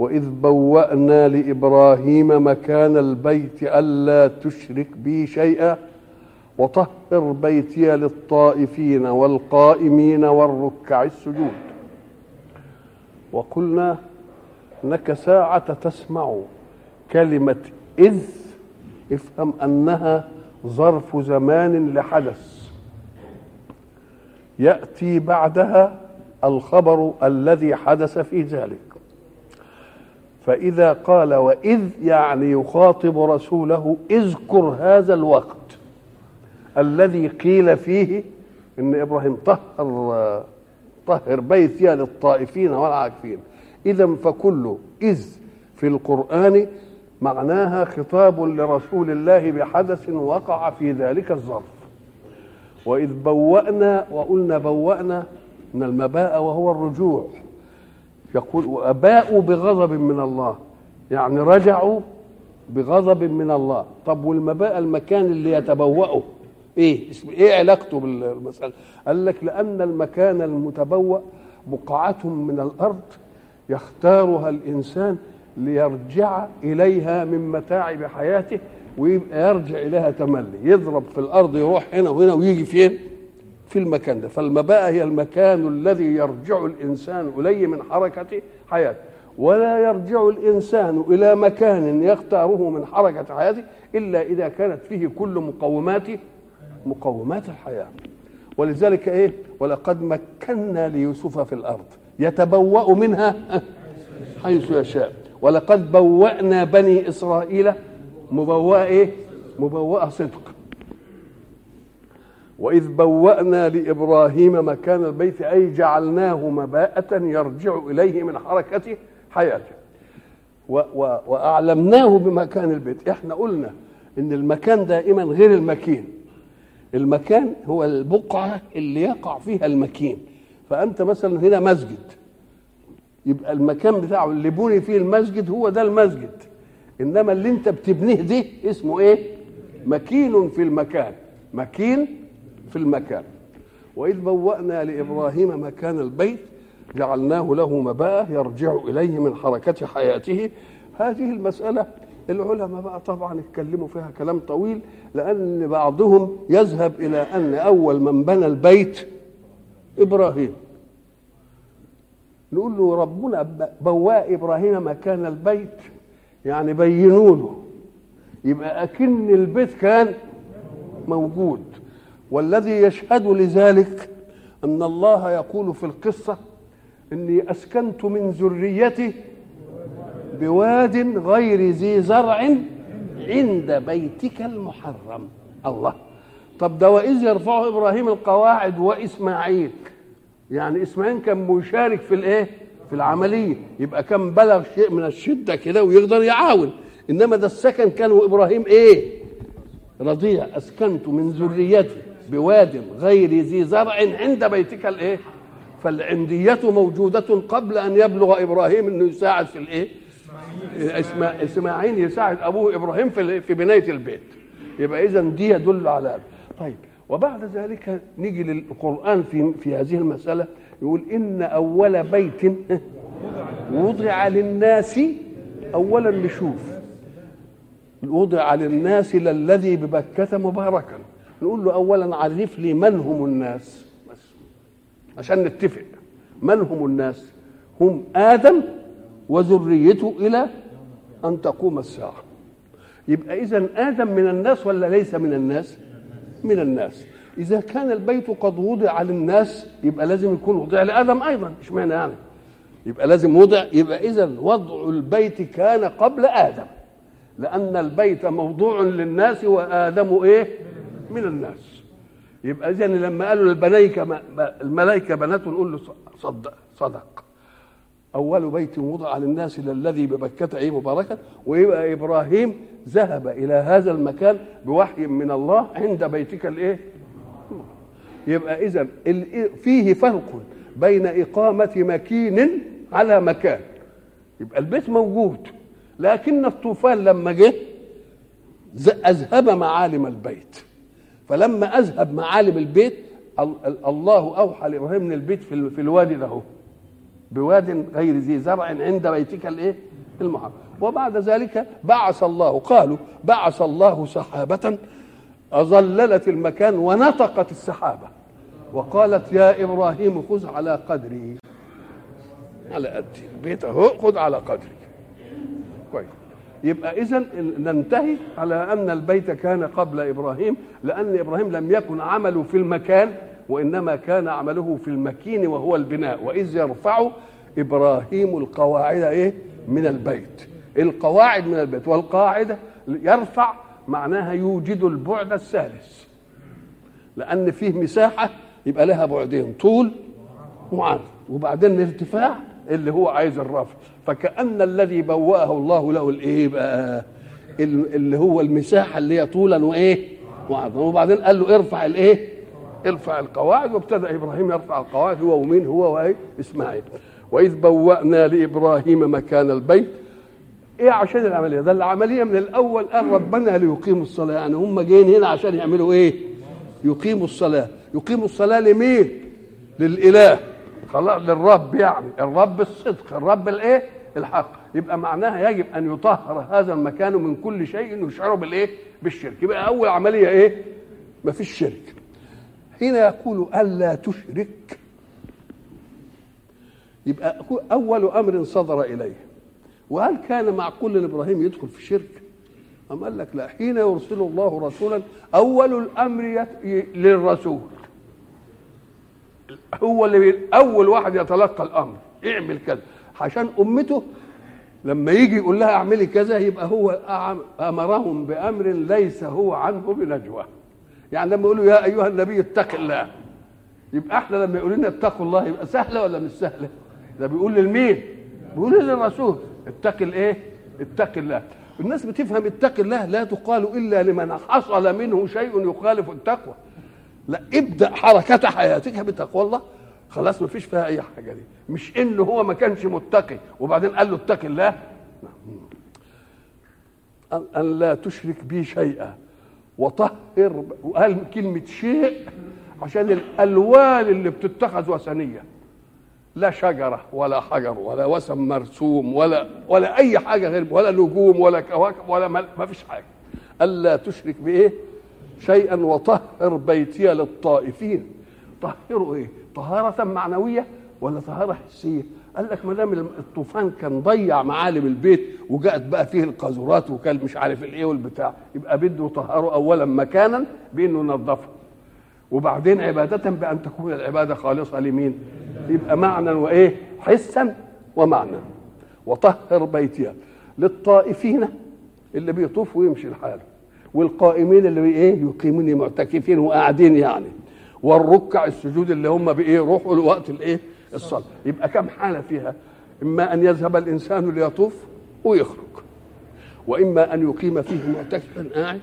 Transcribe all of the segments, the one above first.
وإذ بوأنا لإبراهيم مكان البيت ألا تشرك بي شيئا وطهر بيتي للطائفين والقائمين والركع السجود. وقلنا إنك ساعة تسمع كلمة إذ افهم أنها ظرف زمان لحدث. يأتي بعدها الخبر الذي حدث في ذلك. فإذا قال وإذ يعني يخاطب رسوله اذكر هذا الوقت الذي قيل فيه إن إبراهيم طهر طهر بيتي للطائفين والعاكفين. إذا فكل إذ في القرآن معناها خطاب لرسول الله بحدث وقع في ذلك الظرف. وإذ بوأنا وقلنا بوأنا من المباء وهو الرجوع. يقول وأباءوا بغضب من الله. يعني رجعوا بغضب من الله. طب والمباء المكان اللي يتبوأه؟ إيه؟ اسم إيه علاقته بالمسألة؟ قال لك لأن المكان المتبوأ بقعة من الأرض يختارها الإنسان ليرجع إليها من متاعب حياته ويبقى يرجع إليها تملي. يضرب في الأرض يروح هنا وهنا ويجي فين؟ في المكان ده. فالمباء هي المكان الذي يرجع الإنسان إليه من حركة حياته. ولا يرجع الإنسان إلى مكان يختاره من حركة حياته إلا إذا كانت فيه كل مقومات مقومات الحياة. ولذلك إيه؟ ولقد مكنا ليوسف في الأرض. يتبوأ منها حيث يشاء. ولقد بوأنا بني إسرائيل. مبوأ إيه؟ مبوأ صدق. وإذ بوأنا لإبراهيم مكان البيت أي جعلناه مباءة يرجع إليه من حركة حياته. وأعلمناه بمكان البيت. إحنا قلنا إن المكان دائما غير المكين. المكان هو البقعة اللي يقع فيها المكين. فأنت مثلا هنا مسجد. يبقى المكان بتاعه اللي بني فيه المسجد هو ده المسجد. إنما اللي أنت بتبنيه ده اسمه إيه؟ مكين في المكان. مكين في المكان. وإذ بوأنا لإبراهيم مكان البيت جعلناه له مباء يرجع إليه من حركة حياته. هذه المسألة العلماء بقى طبعا اتكلموا فيها كلام طويل لأن بعضهم يذهب إلى أن أول من بنى البيت إبراهيم. نقول له ربنا بواء إبراهيم مكان البيت. يعني بينوا له يبقى أكن البيت كان موجود. والذي يشهد لذلك أن الله يقول في القصة إني أسكنت من ذريتي بواد غير ذي زرع عند بيتك المحرم. الله. طب ده وإذ يرفع إبراهيم القواعد وإسماعيل. يعني إسماعيل كان مشارك في الإيه؟ في العملية. يبقى كان بلغ شيء من الشدة كده ويقدر يعاون. إنما ده السكن كان وإبراهيم إيه؟ رضيع. أسكنت من ذريتي. بواد غير ذي زرع عند بيتك الايه؟ فالعندية موجودة قبل أن يبلغ إبراهيم أنه يساعد في الإيه؟ إسماعيل, إسماعيل يساعد أبوه إبراهيم في في بناية البيت. يبقى إذا دي يدل على طيب وبعد ذلك نيجي للقرآن في في هذه المسألة يقول إن أول بيت وضع للناس أولا نشوف وضع للناس للذي ببكة مباركا. نقول له اولا عرف لي من هم الناس. بس. عشان نتفق. من هم الناس؟ هم آدم وذريته إلى أن تقوم الساعة. يبقى إذا آدم من الناس ولا ليس من الناس؟ من الناس. إذا كان البيت قد وضع للناس يبقى لازم يكون وضع لآدم أيضا. إشمعنى يعني؟ يبقى لازم وضع. يبقى إذا وضع البيت كان قبل آدم. لأن البيت موضوع للناس وآدم إيه؟ من الناس. يبقى اذا لما قالوا للملائكة الملائكة بنات نقول له صدق صدق. أول بيت وضع للناس للذي ببكة إيه مباركا ويبقى إبراهيم ذهب إلى هذا المكان بوحي من الله عند بيتك الإيه؟ يبقى اذا فيه فرق بين إقامة مكين على مكان. يبقى البيت موجود لكن الطوفان لما جه أذهب معالم البيت. فلما أذهب معالم البيت الله أوحى لإبراهيم من البيت في الوادي ده بواد غير ذي زرع عند بيتك الإيه؟ المحرم. وبعد ذلك بعث الله قالوا بعث الله سحابة أظللت المكان ونطقت السحابة. وقالت يا إبراهيم خذ على قدري. على قدي البيت أهو خذ على قدري. كويس. يبقى إذا ننتهي على أن البيت كان قبل إبراهيم لأن إبراهيم لم يكن عمله في المكان وإنما كان عمله في المكين وهو البناء. وإذ يرفع إبراهيم القواعد إيه؟ من البيت. القواعد من البيت. والقاعدة يرفع معناها يوجد البعد الثالث. لأن فيه مساحة يبقى لها بعدين طول وعرض وبعدين الارتفاع اللي هو عايز الرفع فكأن الذي بوأه الله له الايه بقى اللي هو المساحة اللي هي طولا وإيه؟ وعرضا وبعدين قال له ارفع الإيه؟ ارفع القواعد. وابتدأ إبراهيم يرفع القواعد. هو ومين؟ هو وإيه؟ إسماعيل. وإذ بوأنا لإبراهيم مكان البيت. إيه عشان العملية؟ ده العملية من الأول. قال ربنا ليقيموا الصلاة. يعني هم جايين هنا عشان يعملوا إيه؟ يقيموا الصلاة. يقيموا الصلاة لمين؟ للإله. خلاص للرب يعني الرب الصدق الرب الايه؟ الحق. يبقى معناها يجب أن يطهر هذا المكان من كل شيء يشعره بالإيه؟ بالشرك. يبقى أول عملية إيه؟ ما فيش شرك. حين يقول ألا تشرك يبقى أول أمر صدر إليه. وهل كان معقول إن إبراهيم يدخل في شرك؟ أم قال لك لا. حين يرسل الله رسولا أول الأمر للرسول. هو اللي أول واحد يتلقى الأمر. اعمل كذا. عشان أمته لما يجي يقول لها أعملي كذا يبقى هو أمرهم بأمر ليس هو عنه بنجوى. يعني لما يقولوا يا أيها النبي اتق الله يبقى إحنا لما يقول لنا اتقوا الله يبقى سهلة ولا مش سهلة؟ ده بيقول للمين؟ بيقول للرسول. اتق الإيه؟ اتق الله. الناس بتفهم اتق الله لا تقال إلا لمن حصل منه شيء يخالف التقوى. لا ابدأ حركه حياتك بتقوى الله. خلاص ما فيش فيها أي حاجة دي. مش إنه هو ما كانش متقي وبعدين قال له اتق الله. أن لا تشرك بي شيئا وطهر وقال كلمة شيء عشان الألوان اللي بتتخذ وثنية. لا شجرة ولا حجر ولا وسم مرسوم ولا ولا أي حاجة غير ولا نجوم ولا كواكب ولا ما فيش حاجة. الا تشرك بإيه؟ شيئا وطهر بيتي للطائفين. طهروا إيه؟ طهارة معنوية ولا طهارة حسية؟ قال لك ما دام الطوفان كان ضيع معالم البيت وجاءت بقى فيه القاذورات وكان مش عارف الإيه والبتاع يبقى بده يطهروا اولا مكانا بإنه ينظفه. وبعدين عبادة بأن تكون العبادة خالصة لمين؟ يبقى معنى وإيه؟ حسا ومعنى. وطهر بيتها للطائفين اللي بيطوف ويمشي لحاله والقائمين اللي إيه؟ يقيمون معتكفين وقاعدين يعني. والركع السجود اللي هم بايه يروحوا لوقت الإيه؟ الصلاة. يبقى كم حالة فيها؟ إما أن يذهب الإنسان ليطوف ويخرج. وإما أن يقيم فيه معتكفا قاعد.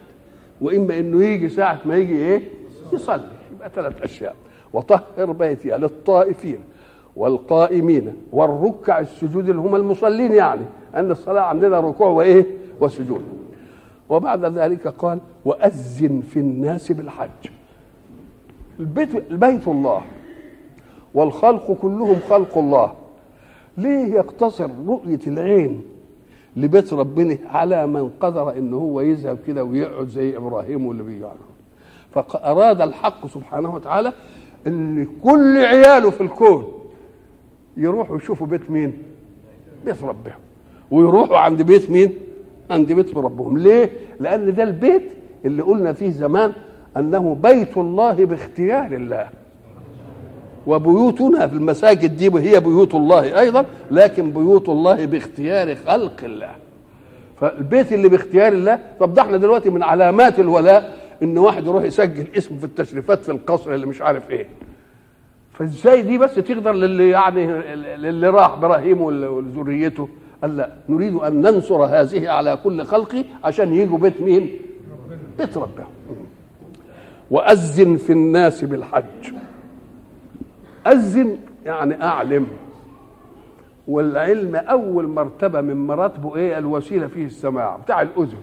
وإما إنه يجي ساعة ما يجي إيه؟ يصلي. يبقى ثلاث أشياء. وطهر بيتها للطائفين والقائمين والركع السجود اللي هم المصلين يعني. أن الصلاة عندنا ركوع وإيه؟ وسجود. وبعد ذلك قال وأذن في الناس بالحج. البيت البيت الله. والخلق كلهم خلق الله. ليه يقتصر رؤية العين لبيت ربنا على من قدر ان هو يذهب كده ويقعد زي إبراهيم واللي بيقعد فاراد الحق سبحانه وتعالى إن كل عياله في الكون يروحوا يشوفوا بيت مين؟ بيت ربهم. ويروحوا عند بيت مين؟ عند بيت ربهم ليه؟ لأن ده البيت اللي قلنا فيه زمان أنه بيت الله باختيار الله. وبيوتنا في المساجد دي هي بيوت الله أيضا لكن بيوت الله باختيار خلق الله. فالبيت اللي باختيار الله طب ده إحنا دلوقتي من علامات الولاء إن واحد يروح يسجل اسمه في التشريفات في القصر اللي مش عارف إيه. فإزاي دي بس تقدر للي يعني للي راح إبراهيم وذريته قال لا نريد أن ننصر هذه على كل خلقي عشان يجوا بيت مين؟ بيت ربهم. وأذن في الناس بالحج. أذن يعني أعلم. والعلم أول مرتبة من مراتبه إيه؟ الوسيلة فيه السماع بتاع الأذن.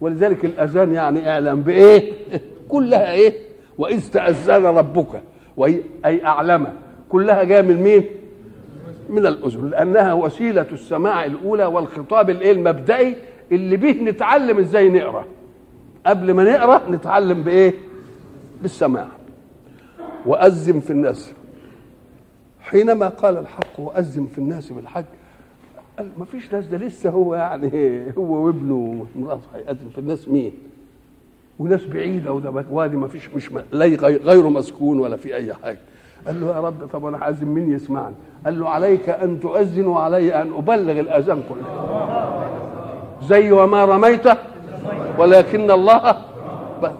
ولذلك الأذان يعني إعلام بإيه؟ كلها إيه؟ وإذ تأذن ربك. أي أعلم. كلها جاية من مين؟ من الأذن لأنها وسيلة السماع الأولى والخطاب الإيه المبدئي اللي به نتعلم إزاي نقرأ. قبل ما نقرأ نتعلم بإيه؟ بالسماع. وأذن في الناس. حينما قال الحق وأذن في الناس بالحج قال ما فيش ناس ده لسه هو يعني هو وابنه. ومراته هيأذن في الناس مين؟ وناس بعيدة وده وادي ما فيش مش غير مسكون ولا في أي حاجة. قال له يا رب طب أنا هاذن مين يسمعني؟ قال له عليك أن تؤذن وعلي أن أبلغ الأذان كله. زي وما رميت ولكن الله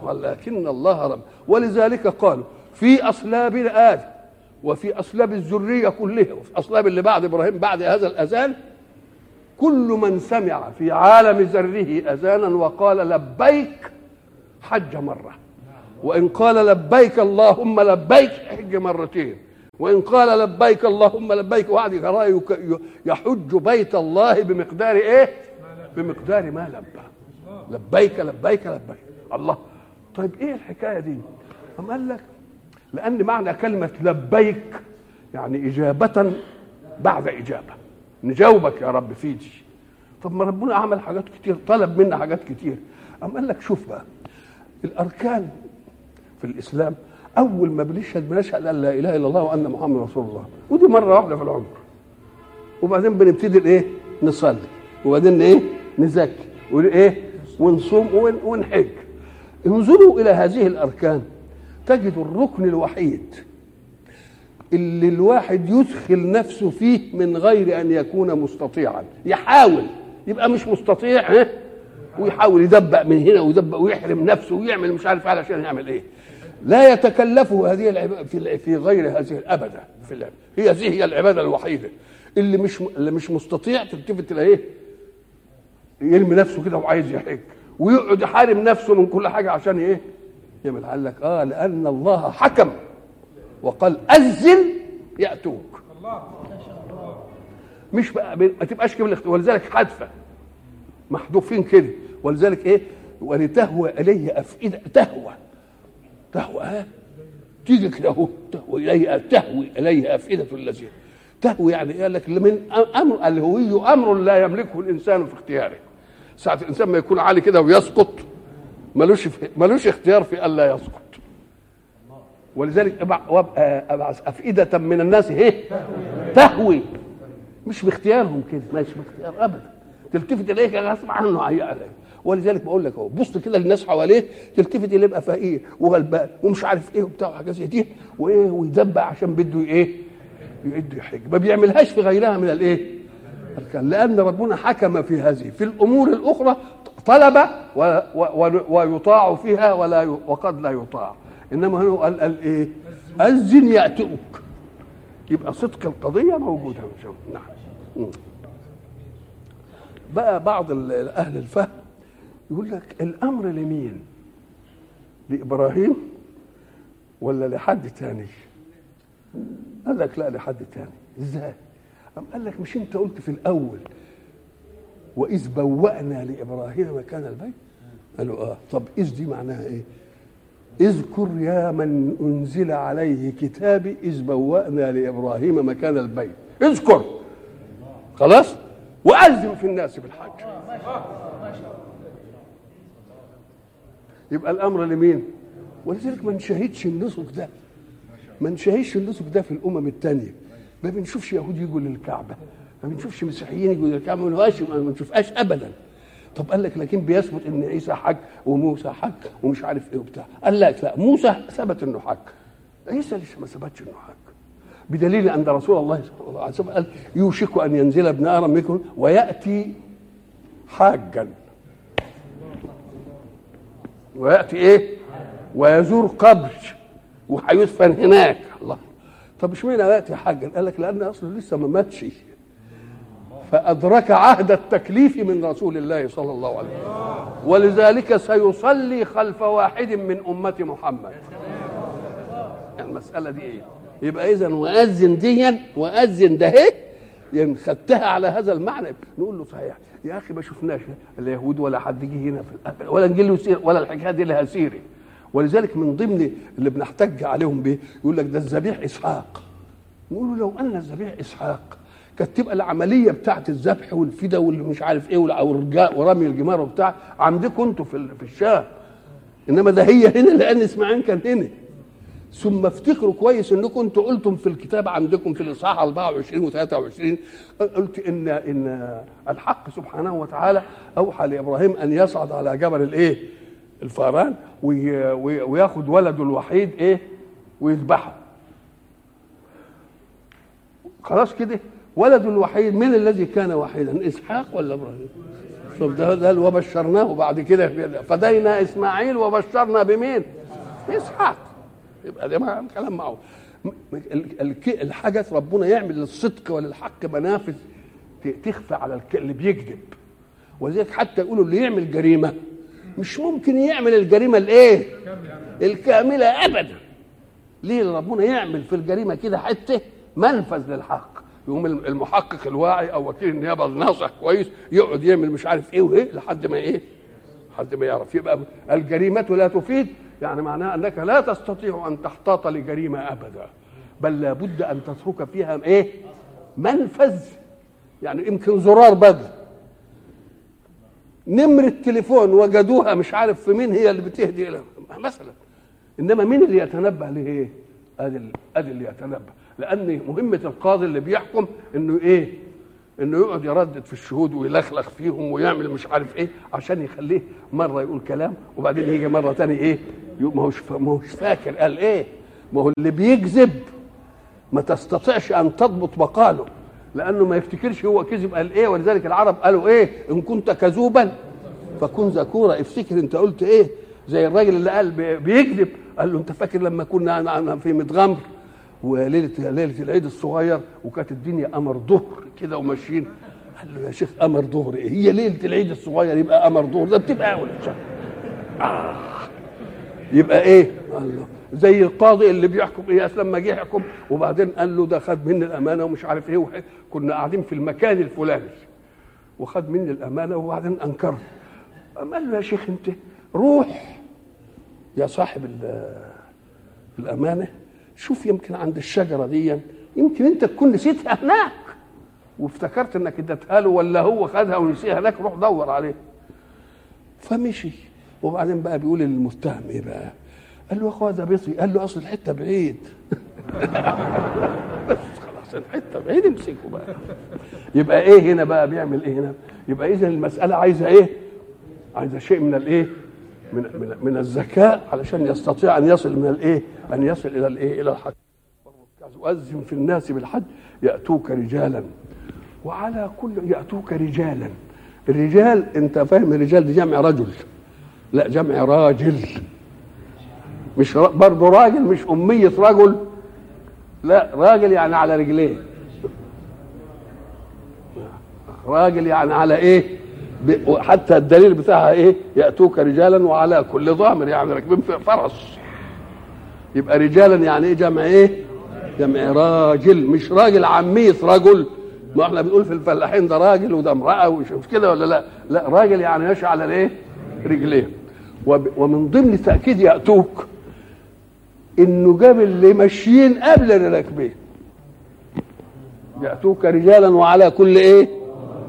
ولكن الله رب. ولذلك قالوا في أصلاب الآدم وفي أصلاب الذرية كلها وفي أصلاب اللي بعد إبراهيم بعد هذا الأذان كل من سمع في عالم ذره أذانا وقال لبيك حج مرة. وإن قال لبيك اللهم لبيك حج مرتين. وإن قال لبيك اللهم لبيك وعد يحج بيت الله بمقدار إيه؟ بمقدار ما لبى. لبيك لبيك لبيك. الله. طيب إيه الحكاية دي؟ أم قال لك؟ لأن معنى كلمة لبيك يعني إجابة بعد إجابة. نجاوبك يا رب في دي طب ما ربنا عمل حاجات كتير طلب منا حاجات كتير. أم قال لك شوف بقى الأركان في الإسلام أول ما بنشهد بنشهد أن لا إله إلا الله وأن محمد رسول الله. ودي مرة واحدة في العمر. وبعدين بنبتدي الإيه؟ نصلي. وبعدين إيه؟ نزكي. وايه ونصوم ونحج. انظروا إلى هذه الأركان. تجد الركن الوحيد اللي الواحد يدخل نفسه فيه من غير أن يكون مستطيعا. يحاول. يبقى مش مستطيع ويحاول يدبق من هنا ويدبق ويحرم نفسه ويعمل مش عارف علشان يعمل إيه. لا يتكلفه هذه العبادة في في غير هذه ابدا في العبادة. هي هذه هي العبادة الوحيدة. اللي مش اللي مش مستطيع تلتفت إلى إيه؟ يرمي نفسه كده وعايز يحج ويقعد يحارم نفسه من كل حاجة عشان إيه؟ يعمل. قال لك آه لأن الله حكم وقال اذن يأتوك. مش بقى ما تبقاش كده ولذلك حادثة. محذوفين كده. ولذلك إيه؟ ولتهوى اليه افئده تهوى. تهوى تيجي كده اهو اليه تهوي اليه افئده الذين. تهوي يعني إيه؟ قال لك من أمر الهوي أمر لا يملكه الإنسان في اختياره. ساعة الإنسان ما يكون عالي كده ويسقط ملوش ملوش اختيار في ألا يسقط. ولذلك ابعث أفئدة من الناس هي تهوي مش باختيارهم كده مش باختيار أبدا. تلتفت إليك غصب عنه عليك. ولذلك بقول لك اهو بص كده للناس حواليه تلتفت اللي يبقى فقير وغلبان ومش عارف إيه وبتاع وحاجات زي دي وإيه ويدبع عشان بده إيه يعد يحج ما بيعملهاش في غيرها من الإيه؟ لأن ربنا حكم في هذه في الأمور الأخرى طلب ويطاع فيها ولا وقد لا يطاع. إنما هنا قال, قال إيه؟ أذن يأتوك. يبقى صدق القضية موجودة. نعم. بقى بعض أهل الفهم يقول لك الأمر لمين؟ لإبراهيم ولا لحد تاني؟ قال لك لا لحد تاني. إزاي؟ أم قال لك مش أنت قلت في الأول وإذ بوأنا لإبراهيم مكان البيت؟ قالوا آه. طب إذ دي معناها إيه؟ اذكر يا من أنزل عليه كتابي إذ بوأنا لإبراهيم مكان البيت. اذكر. خلاص؟ وأذن في الناس بالحج. يبقى الأمر لمين؟ ولذلك ما نشاهدش النسك ده. ما نشاهدش النسك ده في الأمم الثانية ما بنشوفش يهود يجوا للكعبة. ما بنشوفش مسيحيين يجوا للكعبة. ما بنشوفهاش ما بنشوفهاش ابدا. طب قال لك لكن بيثبت إن عيسى حج وموسى حج ومش عارف إيه وبتاع. قال لك لا موسى ثبت إنه حج عيسى لسه ما ثبتش إنه حج بدليل أن رسول الله صلى الله عليه وسلم قال يوشك أن ينزل ابن منكم ويأتي حاجا. ويأتي إيه؟ ويزور قبر. وهيدفن هناك. الله. طب اشمعنى يأتي حاجا قال لك لأن أصله لسه ما ماتش. فأدرك عهد التكليف من رسول الله صلى الله عليه وسلم. ولذلك سيصلي خلف واحد من أمة محمد. المسألة دي إيه؟ يبقى اذا وأذن ديا وأذن ده إيه يعني خدتها على هذا المعنى. نقول له صحيح يا أخي ما شفناش لا يهود ولا حد جه هنا في ولا انجيل ولا الحكاية دي لها سيرة. ولذلك من ضمن اللي بنحتج عليهم به يقول لك ده الذبيح إسحاق. نقول له لو أن الذبيح إسحاق كانت تبقى العملية بتاعت الذبح والفدا واللي مش عارف إيه والرجاء ورمي الجمار وبتاع عندكم أنتوا في الشام إنما ده هي هنا لأن اسماعيل كان هنا. ثم افتكروا كويس انكم أنتوا قلتم في الكتاب عندكم في الإصحاح 24 و23 قلت إن إن الحق سبحانه وتعالى أوحى لإبراهيم أن يصعد على جبل الإيه؟ الفاران وياخد ولده الوحيد إيه؟ ويذبحه. خلاص كده ولده الوحيد من الذي كان وحيدا؟ إسحاق ولا إبراهيم؟ شوف ده ده وبشرناه بعد كده فدينا إسماعيل وبشرنا بمين؟ إسحاق يبقى ده كلام معه. الحاجة ربنا يعمل للصدق وللحق منافذ تخفى على اللي بيكذب. ولذلك حتى يقولوا اللي يعمل جريمة مش ممكن يعمل الجريمة الإيه؟ الكاملة ابدا. ليه؟ ربنا يعمل في الجريمة كده حتة منفذ للحق. يقوم المحقق الواعي أو وكيل النيابة الناصح كويس يقعد يعمل مش عارف إيه وإيه لحد ما إيه؟ لحد ما يعرف. يبقى الجريمة لا تفيد يعني معناه أنك لا تستطيع أن تحتاط لجريمة أبدا بل لابد أن تترك فيها إيه؟ منفذ. يعني يمكن زرار بدل نمرة تليفون وجدوها مش عارف في مين هي اللي بتهدي إلى مثلا. إنما مين اللي يتنبه لإيه؟ أدي أدي اللي يتنبه. لأن مهمة القاضي اللي بيحكم إنه إيه؟ إنه يقعد يردد في الشهود ويلخلخ فيهم ويعمل مش عارف إيه عشان يخليه مرة يقول كلام وبعدين يجي مرة تاني إيه؟ ما هوش ما هوش فاكر. قال إيه؟ ما هو اللي بيكذب ما تستطيعش أن تضبط مقاله لأنه ما يفتكرش هو كذب. قال إيه؟ ولذلك العرب قالوا إيه؟ إن كنت كذوبا فكن ذكورا. افتكر أنت قلت إيه؟ زي الراجل اللي قال بيكذب. قال له أنت فاكر لما كنا في متغمر وليله ليلة العيد الصغير وكانت الدنيا قمر ظهر كده وماشيين. قال له يا شيخ قمر ظهر إيه؟ هي ليلة العيد الصغير يبقى قمر ظهر. ده بتبقى أول آه. يبقى إيه؟ الله زي القاضي اللي بيحكم اياس لما جه يحكم وبعدين قال له ده خد مني الأمانة ومش عارف إيه. كنا قاعدين في المكان الفلاني. وخد مني الأمانة وبعدين انكرت قال له يا شيخ أنت روح يا صاحب الأمانة شوف يمكن عند الشجرة دي يمكن أنت تكون نسيتها هناك. وافتكرت إنك اديتها له ولا هو خدها ونسيها هناك روح دور عليه. فمشي. وبعدين بقى بيقول للمتهم إيه بقى؟ قال له يا أخويا ده بيطي قال له أصل الحتة بعيد. خلاص الحتة بعيد امسكه بقى. يبقى إيه هنا بقى؟ بيعمل إيه هنا؟ يبقى اذا المسألة عايزة إيه؟ عايزة شيء من الإيه؟ من من من الذكاء علشان يستطيع أن يصل من الإيه؟ أن يصل إلى الإيه؟ إلى الحج وأذن في الناس بالحج يأتوك رجالا. وعلى كل يأتوك رجالا. الرجال أنت فاهم الرجال دي جمع رجل. لا جمع راجل. مش برضه راجل مش أمية رجل. لا راجل يعني على رجليه. راجل يعني على إيه؟ حتى الدليل بتاعها إيه؟ يأتوك رجالا وعلى كل ضامر يعني راكبين في فرس. يبقى رجالا يعني إيه؟ جمع إيه؟ جمع راجل. مش راجل عمية رجل. ما إحنا بنقول في الفلاحين ده راجل وده امرأة ومش كده ولا لا؟ لا راجل يعني ماشي على الايه رجليه. ومن ضمن تأكيد يأتوك إنه جاب اللي ماشيين قبل اللي راكبين يأتوك رجالا وعلى كل إيه؟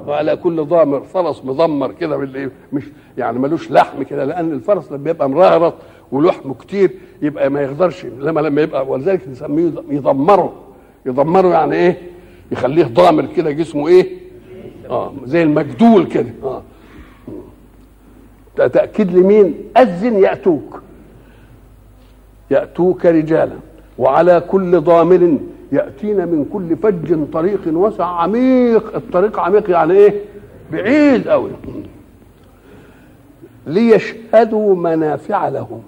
وعلى كل ضامر فرس مضمر كده بالايه مش يعني ملوش لحم كده لأن الفرس لما يبقى مرهرط ولحمه كتير يبقى ما يقدرش لما لما يبقى ولذلك نسميه يضمره. يضمره يعني إيه؟ يخليه ضامر كده جسمه إيه؟ آه زي المجدول كده آه. تأكيد لمين؟ أذن يأتوك. يأتوك رجالا وعلى كل ضامر يأتينا من كل فج طريق وسع عميق. الطريق عميق يعني إيه؟ بعيد قوي ليشهدوا منافع لهم.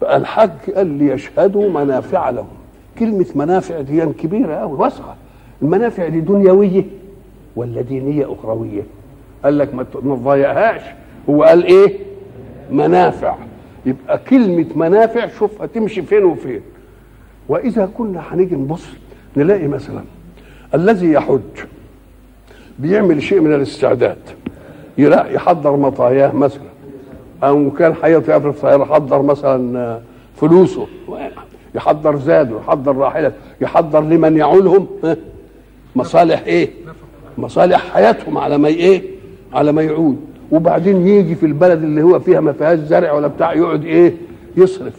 بقى الحج قال ليشهدوا منافع لهم. كلمة منافع دي كبيرة أوي واسعة. المنافع دي دنيوية ولا دينية أخروية؟ قال لك ما تضيعهاش هو قال إيه؟ منافع. يبقى كلمة منافع شوف هتمشي فين وفين. وإذا كنا هنيجي نبص نلاقي مثلا الذي يحج بيعمل شيء من الاستعداد. يحضر مطاياه مثلا. أو كان حياته في يحضر مثلا فلوسه. يحضر زاده يحضر راحلته يحضر لمن يعولهم مصالح إيه؟ مصالح حياتهم على ما إيه؟ على ما يعود. وبعدين يجي في البلد اللي هو فيها ما فيهاش زرع ولا بتاع يقعد إيه؟ يصرف.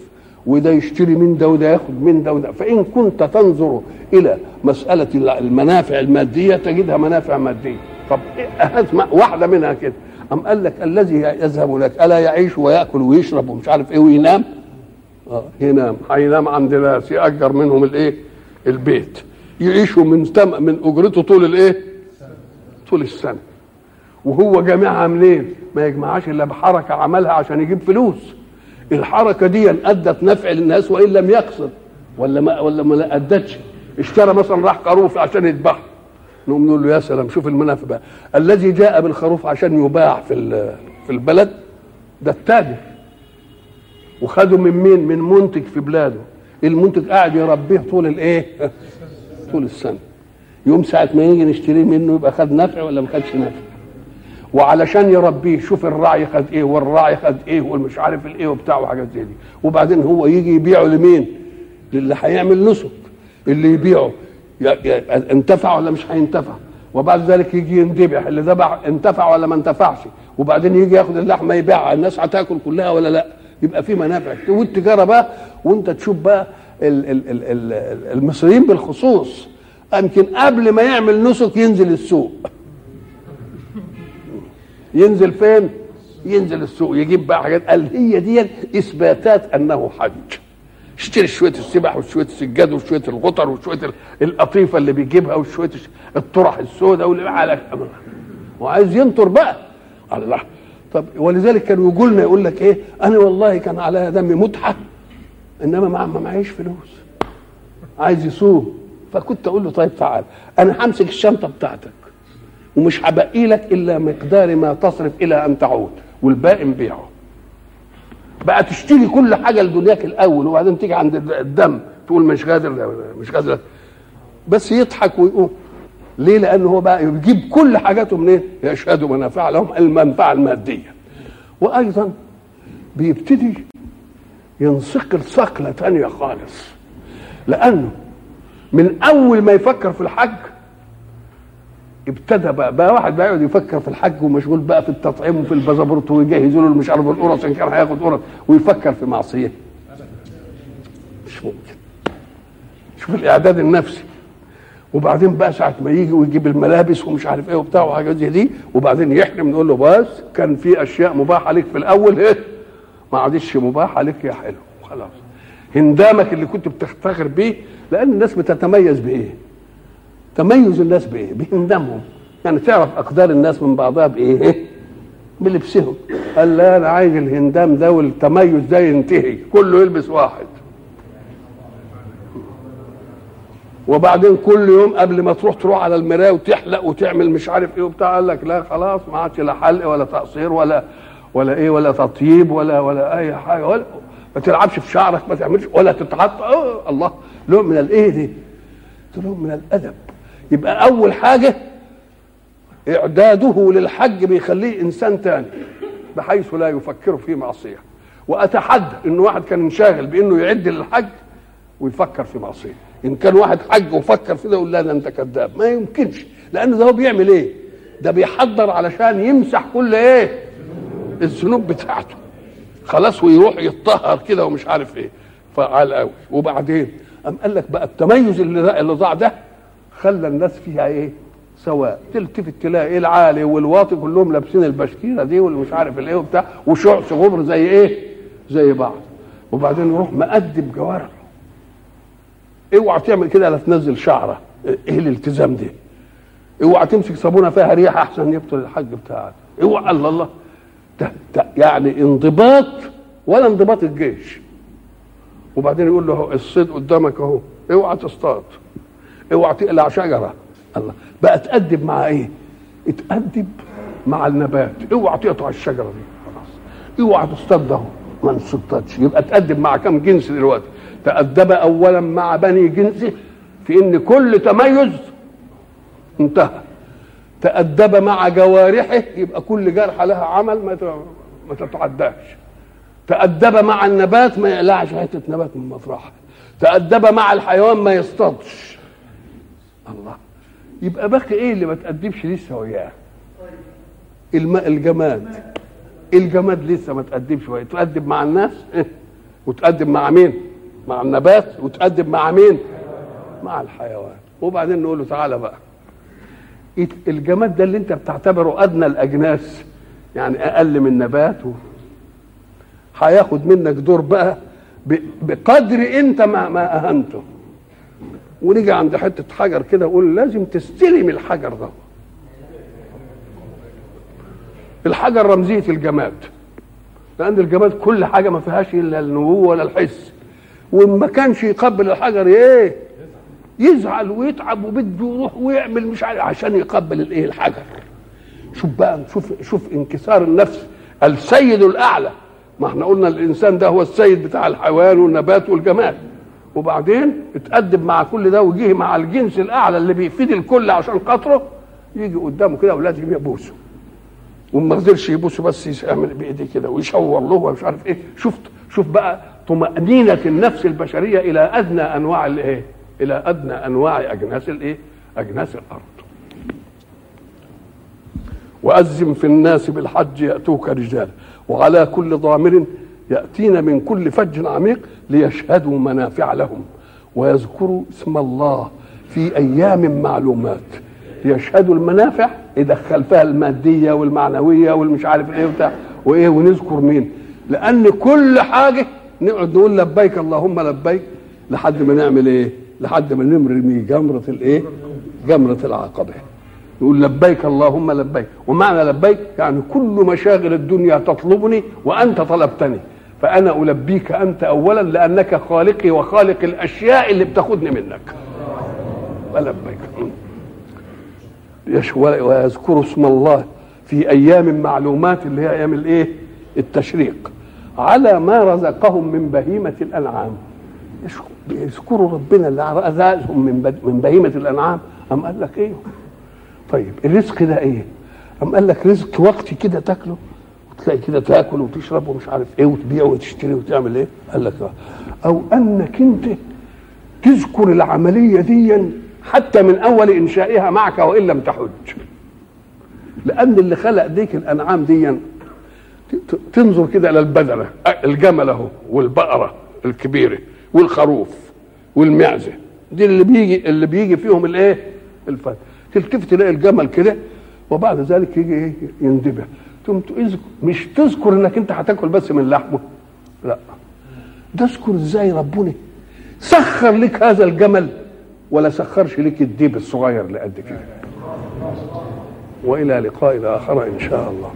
وده يشتري من ده وده ياخد من ده وده. فإن كنت تنظر إلى مسألة المنافع المادية تجدها منافع مادية. طب إيه واحدة منها كده. أم قال لك الذي يذهب لك ألا يعيش ويأكل ويشرب ومش عارف إيه وينام؟ آه ينام. هينام عند ناس يأجر منهم الإيه؟ البيت. يعيشوا من من أجرته طول الإيه؟ طول السنة. وهو جامعها منين ما يجمعهاش إلا بحركة عملها عشان يجيب فلوس. الحركة دي أدت نفع للناس وإن لم يقصد. ولا ما ولا ما أدتش. اشترى مثلا راح خروف عشان يذبحه نقوم نقول له يا سلام شوف المنافع بقى. الذي جاء بالخروف عشان يباع في في البلد ده التاجر. وخده من مين؟ من منتج في بلاده. المنتج قاعد يربيه طول الإيه؟ طول السنة. يوم ساعة ما يجي نشتريه منه يبقى خد نفع ولا ما خدش نفع؟ وعلشان يربيه شوف الراعي خد إيه والراعي خد إيه والمش عارف الإيه وبتاع وحاجات زي دي. وبعدين هو يجي يبيعه لمين؟ للي هيعمل نسك. اللي يبيعه. انتفع ولا مش هينتفع؟ وبعد ذلك يجي يندبح. اللي ذبح انتفع ولا ما انتفعش؟ وبعدين يجي ياخد اللحمة يبيعها. الناس هتاكل كلها ولا لا؟ يبقى في منافع. والتجارة بقى وانت تشوف بقى ال ال ال ال المصريين بالخصوص. يمكن قبل ما يعمل نسك ينزل السوق. ينزل فين؟ ينزل السوق يجيب بقى حاجات. قال هي دي إثباتات أنه حج اشتري شوية السبح وشوية السجاد وشوية الغطر وشوية القطيفة اللي بيجيبها وشوية الطرح السوداء واللي على وعايز ينطر بقى. الله طب ولذلك كانوا يقول لنا يقول لك إيه؟ أنا والله كان على دمي متعه إنما ما معيش فلوس. عايز يصوم فكنت أقول له طيب تعال أنا همسك الشنطة بتاعتك. ومش هبقي لك إلا مقدار ما تصرف إلى أن تعود والباقي نبيعه بقى تشتري كل حاجة لدنياك الأول وبعدين تيجي عند الدم تقول مش قادر مش قادر بس يضحك ويقوم ليه؟ لأنه هو بقى يجيب كل حاجاته منين؟ يشهدوا منافع لهم المنفعة المادية. وأيضا بيبتدي ينصقل صقلة ثانية خالص. لأنه من أول ما يفكر في الحج ابتدى بقى, بقى واحد بقى يقعد يفكر في الحج ومشغول بقى في التطعيم وفي البازابورت ويجهزوا له مش عارف القرص ان كان هياخد قرص ويفكر في معصية. مش ممكن. شوف الإعداد النفسي. وبعدين بقى ساعة ما يجي ويجيب الملابس ومش عارف إيه وبتاع وحاجات زي دي وبعدين يحرم نقول له بس كان في أشياء مباحة لك في الأول إيه ما عادش مباحة لك يا حلو خلاص. هندامك اللي كنت بتفتخر بيه لأن الناس بتتميز بإيه؟ تميز الناس بإيه؟ بهندامهم يعني تعرف أقدار الناس من بعضها بإيه؟ بلبسهم. قال لا أنا عايز الهندام ده والتميز ده ينتهي. كله يلبس واحد. وبعدين كل يوم قبل ما تروح تروح على المراية وتحلق وتعمل مش عارف إيه وبتاع قال لك لا خلاص ما عادش لا حلق ولا تقصير ولا ولا إيه ولا تطيب ولا ولا أي حاجة. ولا ما تلعبش في شعرك ما تعملش ولا أوه الله. لون من الإيه دي؟ لون من الأدب. يبقى أول حاجة إعداده للحج بيخليه إنسان تاني بحيث لا يفكر في معصية. وأتحدى إن واحد كان انشاغل بإنه يعد للحج ويفكر في معصية. إن كان واحد حج وفكر في ده يقول لا ده أنت كذاب. ما يمكنش لأن ده هو بيعمل إيه؟ ده بيحضر علشان يمسح كل إيه؟ الذنوب بتاعته. خلاص ويروح يتطهر كده ومش عارف إيه. فعال قوي وبعدين قام قال لك بقى التميز اللي اللي ضاع ده خلى الناس فيها إيه؟ سواء. تلتفت تلاقي إيه؟ العالي والواطي كلهم لابسين البشكيرة دي واللي مش عارف الإيه وبتاع وشعث غبر زي إيه؟ زي بعض. وبعدين يروح مقدم جوارحه اوعى تعمل كده لا تنزل شعرة. إيه الالتزام ده؟ اوعى تمسك صابونة فيها ريحة أحسن يبطل الحج بتاعك. اوعى الله الله. ده ده يعني انضباط ولا انضباط الجيش. وبعدين يقول له الصيد قدامك أهو. اوعى تصطاد. اوعى تقلع شجرة. الله. بقى تأدب مع إيه؟ اتأدب مع النبات. اوعى تقطع الشجرة دي. خلاص. اوعى تصطاد ده ما نصطادش. يبقى تأدب مع كم جنس دلوقتي؟ تأدب اولا مع بني جنسه في إن كل تميز انتهى. تأدب مع جوارحه يبقى كل جرحة لها عمل ما ما تتعداش. تأدب مع النبات ما يقلعش حتة نبات من مفرحة. تأدب مع الحيوان ما يصطادش. الله. يبقى باقي إيه اللي ما تأدبش لسه وياه؟ الماء الجماد. الجماد لسه ما تأدبش وياه. تؤدب مع الناس؟ وتأدب مع مين؟ مع النبات؟ وتأدب مع مين؟ مع الحيوان. وبعدين نقول له تعالى بقى. الجماد ده اللي انت بتعتبره أدنى الأجناس يعني أقل من نبات. هياخد منك دور بقى. بقدر انت ما, ما أهنته. ونيجي عند حتة حجر كده أقول لازم تستلم الحجر ده. الحجر رمزية الجماد. لأن الجماد كل حاجة ما فيهاش إلا النبوة ولا الحس. وما كانش يقبل الحجر إيه؟ يزعل ويتعب وبده يروح ويعمل مش عارف عشان يقبل الإيه؟ الحجر. شوف بقى شوف شوف انكسار النفس. السيد الأعلى. ما إحنا قلنا الإنسان ده هو السيد بتاع الحيوان والنبات والجماد. وبعدين اتأدب مع كل ده وجيه مع الجنس الأعلى اللي بيفيد الكل عشان خاطره يجي قدامه كده ولازم يبوسه وما قدرش يبوسه بس يعمل بإيديه كده ويشور له ومش عارف إيه. شفت؟ شوف بقى طمأنينة النفس البشرية إلى أدنى أنواع الإيه؟ إلى أدنى أنواع أجناس الايه أجناس الأرض. واذن في الناس بالحج يأتوك رجالا وعلى كل ضامر يأتين من كل فج عميق ليشهدوا منافع لهم ويذكروا اسم الله في أيام معلومات. ليشهدوا المنافع يدخل فيها المادية والمعنوية والمش عارف إيه وبتاع وإيه ونذكر مين. لأن كل حاجة نقعد نقول لبيك اللهم لبيك لحد ما نعمل إيه؟ لحد ما نرمي جمرة الإيه؟ جمرة العقبة. يقول لبيك اللهم لبيك، ومعنى لبيك يعني كل مشاغل الدنيا تطلبني وأنت طلبتني، فأنا ألبيك أنت أولا لأنك خالقي وخالق الأشياء اللي بتاخدني منك. ولبيك. ويذكر اسم الله في أيام معلومات اللي هي أيام الإيه؟ التشريق على ما رزقهم من بهيمة الأنعام. يذكروا ربنا اللي رزقهم من من بهيمة الأنعام أم قال لك إيه طيب الرزق ده إيه أم قال لك رزق وقتي كده تاكله وتلاقي كده تاكل وتشرب ومش عارف إيه وتبيع وتشتري وتعمل إيه؟ قال لك أو أنك أنت تذكر العملية دي حتى من أول إنشائها معك وإن لم تحج. لأن اللي خلق ديك الأنعام دي تنظر كده إلى البدنه الجمل أهو والبقرة الكبيرة والخروف والمعزة. دي اللي بيجي اللي بيجي فيهم الإيه؟ الفت تلتفت تلاقي الجمل كده وبعد ذلك يجي إيه؟ يندبه تقوم مش تذكر انك انت هتاكل بس من لحمه. لا. تذكر إزاي ربنا سخر لك هذا الجمل ولا سخرش لك الديب الصغير اللي قد كده وإلى لقاء آخر إن شاء الله.